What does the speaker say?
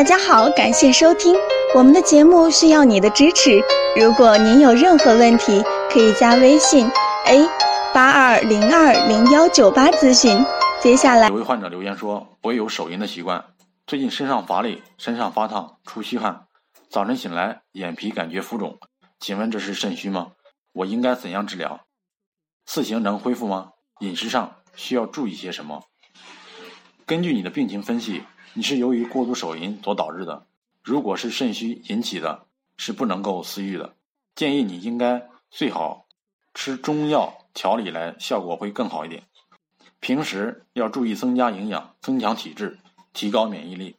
大家好，感谢收听我们的节目，需要你的支持。如果您有任何问题，可以加微信 a 八二零二零幺九八咨询。接下来，有位患者留言说：“我也有手淫的习惯，最近身上乏力，身上发烫，出虚汗，早晨醒来眼皮感觉浮肿，请问这是肾虚吗？我应该怎样治疗？四行能恢复吗？饮食上需要注意些什么？”根据你的病情分析。你是由于过度手淫所导致的，如果是肾虚引起的，是不能够私欲的。建议你应该最好吃中药调理来，效果会更好一点。平时要注意增加营养，增强体质，提高免疫力。